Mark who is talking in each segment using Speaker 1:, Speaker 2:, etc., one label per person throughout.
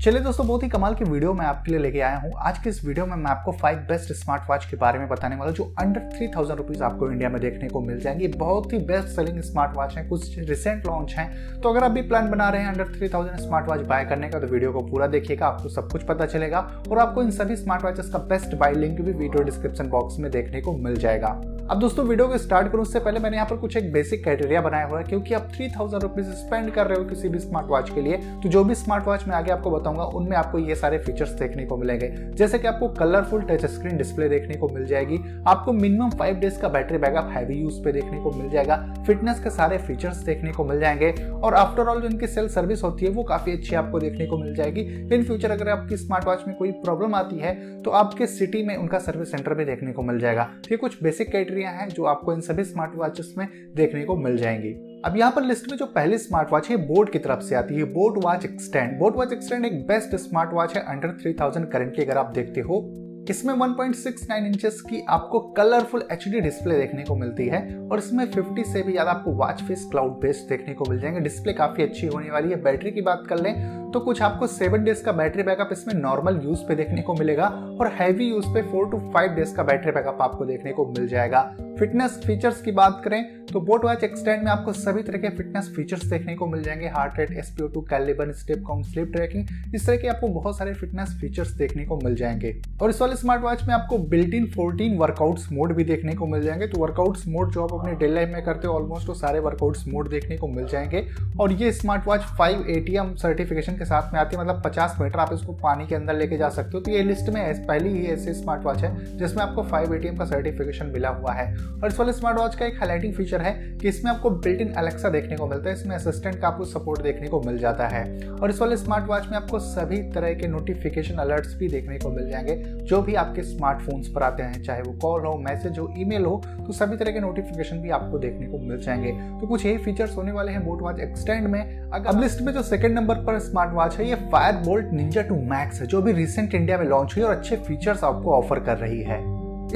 Speaker 1: चलिए दोस्तों, बहुत ही कमाल की वीडियो मैं आपके लिए लेके आया हूँ। आज के इस वीडियो में मैं आपको फाइव बेस्ट स्मार्ट वॉच के बारे में बताने वाला जो अंडर थ्री थाउज़ेंड रुपीज़ आपको इंडिया में देखने को मिल जाएँगे। बहुत ही बेस्ट सेलिंग स्मार्ट वॉच है, कुछ रिसेंट लॉन्च है। तो अगर आप भी प्लान बना रहे हैं under three thousand smart watch buy करने का तो वीडियो को पूरा देखिएगा, आपको सब कुछ पता चलेगा। और आपको इन सभी स्मार्ट वॉचेस का बेस्ट बाय लिंक भी वीडियो डिस्क्रिप्शन बॉक्स में देखने को मिल जाएगा। अब दोस्तों, वीडियो को स्टार्ट करूँ, उससे पहले मैंने यहाँ पर कुछ एक बेसिक क्राइटेरिया बनाया हुआ है, क्योंकि आप थ्री थाउज़ेंड रुपीज़ स्पेंड कर रहे हो किसी भी स्मार्ट वॉच के लिए तो जो भी स्मार्ट वॉच मैं आगे आपको बताऊँगा, उनमें आपको ये सारे फीचर्स देखने को मिलेंगे। जैसे कि आपको कलरफुल टच स्क्रीन डिस्प्ले देखने को मिल जाएगी, आपको मिनिमम फाइव डेज़ का बैटरी बैकअप हैवी यूज़ पे देखने को मिल जाएगा फिटनेस के सारे फीचर्स देखने को मिल जाएँगे, और आफ्टर ऑल जो इनकी सेल सर्विस होती है, वो काफ़ी अच्छी आपको देखने को मिल जाएगी। इन फ्यूचर अगर आपकी स्मार्ट वॉच में कोई प्रॉब्लम आती है तो आपके सिटी में उनका सर्विस सेंटर भी देखने को मिल जाएगा। ये कुछ बेसिक क्राइटेरिया है जो आपको इन सभी स्मार्ट वॉचेस में देखने को मिल जाएँगी। अब यहाँ पर लिस्ट में जो पहली स्मार्ट वॉच है बोट की तरफ़ से आती है। BoAt watch extend boAt watch extend एक बेस्ट स्मार्ट वॉच है अंडर थ्री थाउज़ेंड करेंटली अगर आप देखते हो। इसमें 1.69 इंचेस की आपको कलरफुल एचडी डिस्प्ले देखने को मिलती है और इसमें 50 से भी ज़्यादा आपको वॉच फेस क्लाउड बेस्ड देखने को मिल जाएँगे। डिस्प्ले काफ़ी अच्छी होने वाली है। बैटरी की बात कर लें तो कुछ आपको सेवन डेज़ का बैटरी बैकअप इसमें नॉर्मल यूज़ पे देखने को मिलेगा और हैवी यूज़ पे फोर टू फाइव डेज़ का बैटरी बैकअप आपको देखने को मिल जाएगा। फिटनेस फीचर्स की बात करें तो बोट वॉच एक्सटेंड में आपको सभी तरह के फिटनेस फीचर्स देखने को मिल जाएँगे। Heart rate S P O two calibre, step count, sleep tracking, इस तरह के आपको बहुत सारे फिटनेस फीचर्स देखने को मिल जाएँगे। और इस वाले स्मार्ट वॉच में आपको built in fourteen workouts mode भी देखने को मिल जाएँगे। तो वर्कआउट्स मोड जो आप अपने डेली लाइफ में करते हो ऑलमोस्ट वो सारे वर्कआउट्स मोड देखने को मिल जाएँगे। और ये smart watch five ATM certification के साथ में आती है मतलब पचास मीटर आप इसको पानी के अंदर लेके जा सकते हो। तो ये लिस्ट में पहली ही ऐसे स्मार्ट वॉच है, जिसमें आपको फाइव एटीएम का सर्टिफिकेशन मिला हुआ है। और इस वाले स्मार्ट वॉच का एक हाईलाइटिंग फीचर है कि इसमें आपको बिल्ट इन एलेक्सा देखने को मिलता है। इसमें असिस्टेंट का आपको सपोर्ट देखने को मिल जाता है। और इस वाले स्मार्ट वॉच में आपको सभी तरह के नोटिफिकेशन अलर्ट्स भी देखने को मिल जाएँगे, जो भी आपके स्मार्टफोन्स पर आते हैं, चाहे वो कॉल हो मैसेज हो ईमेल हो तो सभी तरह के नोटिफिकेशन भी आपको देखने को मिल जाएँगे। तो कुछ यही फीचर्स होने वाले हैं बोट वॉच एक्सटेंड में। अब लिस्ट में जो सेकंड नंबर पर स्मार्ट वॉच है, ये Fire Boltt Ninja two Max है, जो भी रिसेंट इंडिया में लॉन्च हुई और अच्छे फीचर्स आपको ऑफ़र कर रही है।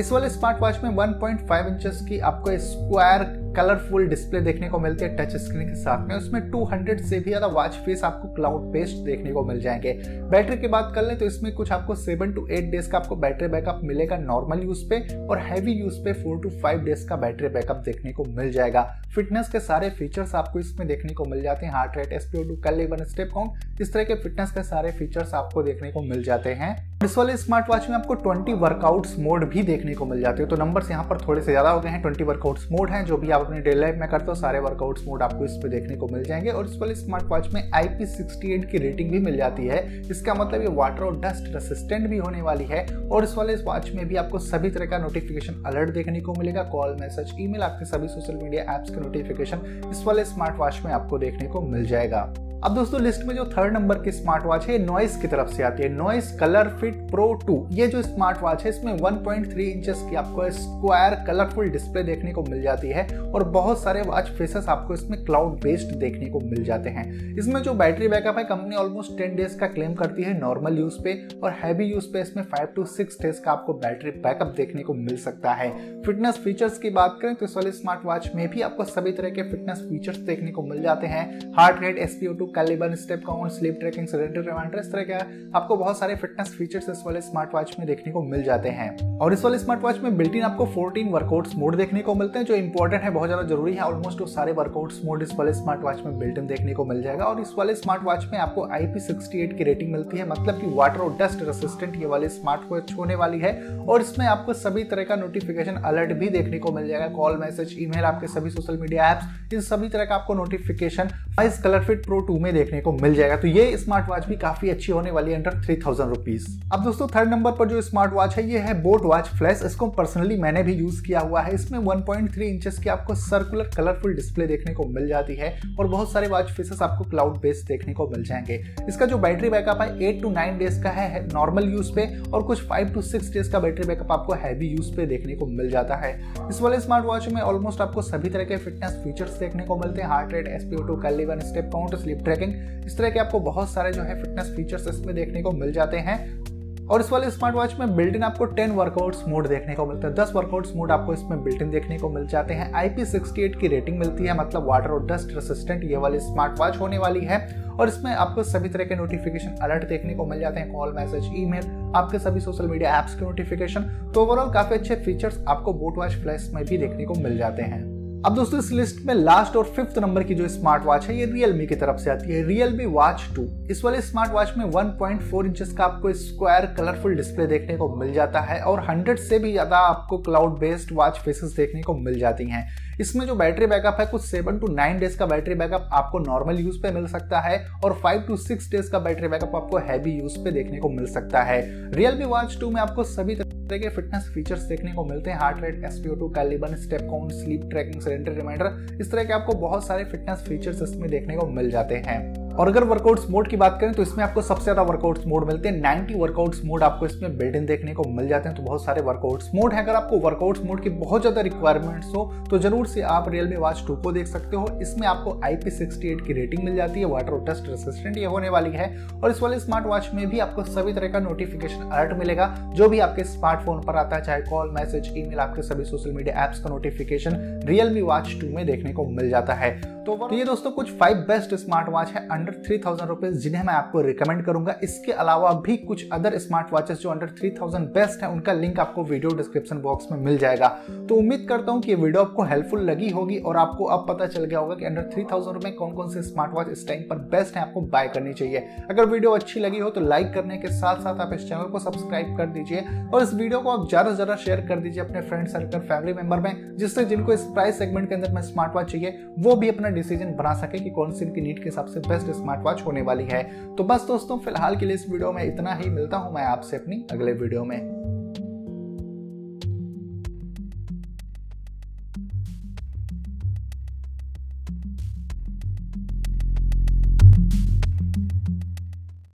Speaker 1: इस वाले स्मार्ट वॉच में 1.5 इंचेस की आपको स्क्वायर कलरफुल डिस्प्ले देखने को मिलती है टच स्क्रीन के साथ में। उसमें 200 से भी ज़्यादा वॉच फेस आपको क्लाउड बेस्ड देखने को मिल जाएँगे। बैटरी की बात कर लें तो इसमें कुछ आपको सेवन टू एट डेज़ का आपको बैटरी बैकअप मिलेगा नॉर्मल यूज़ पे और हैवी यूज़ पे फोर टू फाइव डेज़ का बैटरी बैकअप देखने को मिल जाएगा। फिटनेस के सारे फीचर्स आपको इसमें देखने को मिल जाते हैं। Heart rate S P O two calibre step count इस तरह के फिटनेस के सारे फीचर्स आपको देखने को मिल जाते हैं। इस वाले स्मार्ट वॉच में आपको 20 वर्कआउट्स मोड भी देखने को मिल जाते हैं। तो नंबर्स यहाँ पर थोड़े से ज़्यादा हो गए हैं। 20 वर्कआउट्स मोड हैं, जो भी आप अपनी डेली लाइफ में करते हो, सारे वर्कआउट्स मोड आपको इस पे देखने को मिल जाएँगे। और इस वाले स्मार्ट वॉच में IP68 की रेटिंग भी मिल जाती है। इसका मतलब ये वाटर और डस्ट रेसिस्टेंट भी होने वाली है। और इस वाले वॉच में भी आपको सभी तरह का नोटिफिकेशन अलर्ट देखने को मिलेगा। कॉल मैसेज ईमेल आपके सभी सोशल मीडिया एप्स के नोटिफिकेशन इस वाले स्मार्ट वॉच में आपको देखने को मिल जाएगा। अब दोस्तों लिस्ट में जो थर्ड नंबर की स्मार्ट वॉच है नॉइस की तरफ़ से आती है। नॉइस कलर फिट प्रो 2 ये जो स्मार्ट वॉच है, इसमें 1.3 इंचेस की आपको स्क्वायर कलरफुल डिस्प्ले देखने को मिल जाती है और बहुत सारे वॉच फेसेस आपको इसमें क्लाउड बेस्ड देखने को मिल जाते हैं। इसमें जो बैटरी बैकअप है कंपनी ऑलमोस्ट टेन डेज़ का क्लेम करती है नॉर्मल यूज़ पे और हैवी यूज़ पे इसमें फाइव टू सिक्स डेज़ का आपको बैटरी बैकअप देखने को मिल सकता है। फिटनेस फीचर्स की बात करें तो इस वाले स्मार्ट वॉच में भी आपको सभी तरह के फिटनेस फीचर्स देखने को मिल जाते हैं। Heart rate S P O two calibre step count sleep tracking cylinder reminder इस तरह का आपको बहुत सारे फिटनेस फीचर्स इस वाले स्मार्ट वॉच में देखने को मिल जाते हैं। और इस वाले स्मार्ट वॉच में बिल्ट इन आपको 14 वर्कआउट्स मोड देखने को मिलते हैं, जो इंपॉर्टेंट है, बहुत ज़्यादा ज़रूरी है। ऑलमोस्ट वो सारे वर्कआउट्स मोड इस वाले स्मार्ट वॉच में बिल्ट इन देखने को मिल जाएगा। और इस वाले स्मार्ट वॉच में आपको IP68 की रेटिंग मिलती है मतलब की वाटर और डस्ट रेसिस्टेंट ये वाले स्मार्ट वॉच होने वाली है। और इसमें आपको सभी तरह का नोटिफिकेशन अलर्ट भी देखने को मिल जाएगा कॉल मैसेज ईमेल आपके सभी सोशल मीडिया एप्स इन सभी तरह का आपको नोटिफिकेशन इस कलर फिट प्रो टू में देखने को मिल जाएगा। तो ये स्मार्ट वॉच भी काफ़ी अच्छी होने वाली है अंडर थ्री थाउज़ेंड रुपीज़ अब दोस्तों थर्ड नंबर पर जो स्मार्ट वॉच है, ये है बोट वॉच फ्लैश इसको पर्सनली मैंने भी यूज़ किया हुआ है। इसमें 1.3 इंचेस की आपको सर्कुलर कलरफुल डिस्प्ले देखने को मिल जाती है और बहुत सारे वॉच फेसेस आपको क्लाउड बेस्ड देखने को मिल जाएँगे। इसका जो बैटरी बैकअप है एट टू नाइन डेज़ का है नॉर्मल यूज़ पे और कुछ फाइव टू सिक्स डेज़ का बैटरी बैकअप आपको हैवी यूज़ पे देखने को मिल जाता है। इस वाले स्मार्ट वॉच में ऑलमोस्ट आपको सभी तरह के फिटनेस फीचर्स देखने को मिलते हैं। Heart rate S P O two calibre step count sleep tracking इस तरह के आपको बहुत सारे जो है फिटनेस फीचर्स इसमें देखने को मिल जाते हैं। और इस वाले स्मार्ट वॉच में बिल्ट इन आपको 10 वर्कआउट्स मोड देखने को मिलता है। 10 वर्कआउट्स मोड आपको इसमें बिल्ट इन देखने को मिल जाते हैं। IP68 की रेटिंग मिलती है मतलब वाटर और डस्ट रेसिस्टेंट ये वाली स्मार्ट वॉच होने वाली है। और इसमें आपको सभी तरह के नोटिफिकेशन अलर्ट देखने को मिल जाते हैं कॉल मैसेज ईमेल आपके सभी सोशल मीडिया एप्स के नोटिफिकेशन तो ओवरऑल काफ़ी अच्छे फीचर्स आपको बोट वॉच फ्लैश में भी देखने को मिल जाते हैं। अब दोस्तों, इस लिस्ट में लास्ट और फिफ्थ नंबर की जो स्मार्ट वॉच है, ये रियलमी की तरफ़ से आती है रियलमी वॉच टू इस वाले स्मार्ट वॉच में 1.4 इंचेस का आपको स्क्वायर कलरफुल डिस्प्ले देखने को मिल जाता है और 100 से भी ज़्यादा आपको क्लाउड बेस्ड वॉच फेसेस देखने को मिल जाती हैं। इसमें जो बैटरी बैकअप है, कुछ सेवन टू नाइन डेज़ का बैटरी बैकअप आपको नॉर्मल यूज़ पे मिल सकता है और फाइव टू सिक्स डेज़ का बैटरी बैकअप आपको हैवी यूज़ पे देखने को मिल सकता है। रियलमी वॉच टू में आपको सभी तरह के फिटनेस फीचर्स देखने को मिलते हैं heart rate S P O calibre step count sleep tracking cylinder reminder इस तरह के आपको बहुत सारे फिटनेस फीचर्स इसमें देखने को मिल जाते हैं। और अगर वर्कआउट्स मोड की बात करें तो इसमें आपको सबसे ज़्यादा वर्कआउट्स मोड मिलते हैं। 90 वर्कआउट्स मोड आपको इसमें बिल्ड इन देखने को मिल जाते हैं। तो बहुत सारे वर्कआउट्स मोड है। अगर आपको वर्कआउट्स मोड की बहुत ज़्यादा रिक्वायरमेंट्स हो तो ज़रूर से आप रियलमी वॉच टू को देख सकते हो। इसमें आपको IP68 की रेटिंग मिल जाती है। वाटर डस्ट रेसिस्टेंट ये होने वाली है। और इस वाले स्मार्ट वॉच में भी आपको सभी तरह का नोटिफिकेशन अलर्ट मिलेगा। जो भी आपके स्मार्टफ़ोन पर आता है, चाहे कॉल मैसेज ईमेल आपके सभी सोशल मीडिया एप्स का नोटिफिकेशन रियलमी वॉच टू में देखने को मिल जाता है। तो, तो ये दोस्तों कुछ फाइव बेस्ट स्मार्ट वॉच है अंडर थ्री थाउज़ेंड रुपीज़ जिन्हें मैं आपको रिकमेंड करूँगा। इसके अलावा भी कुछ अदर स्मार्ट वॉचेस जो अंडर थ्री थाउज़ेंड बेस्ट है उनका लिंक आपको वीडियो डिस्क्रिप्शन बॉक्स में मिल जाएगा। तो उम्मीद करता हूँ कि ये वीडियो आपको हेल्पफुल लगी होगी और आपको अब पता चल गया होगा कि अंडर थ्री थाउज़ेंड रुपए कौन कौन से स्मार्ट वॉच इस टाइम पर बेस्ट है आपको बाय करनी चाहिए। अगर वीडियो अच्छी लगी हो तो लाइक करने के साथ साथ आप इस चैनल को सब्सक्राइब कर दीजिए और इस वीडियो को आप ज़्यादा से ज़्यादा शेयर कर दीजिए अपने फ्रेंड सर्कल फैमिली मेंबर में जिससे जिनको इस प्राइस सेगमेंट के अंदर में स्मार्ट वॉच चाहिए वो भी अपना डिसीज़न बना सके कि कौन सी इनकी नीड के हिसाब से बेस्ट स्मार्ट वॉच होने वाली है। तो बस दोस्तों, फ़िलहाल के लिए इस वीडियो में इतना ही। मिलता हूँ मैं आपसे अपनी अगले वीडियो में।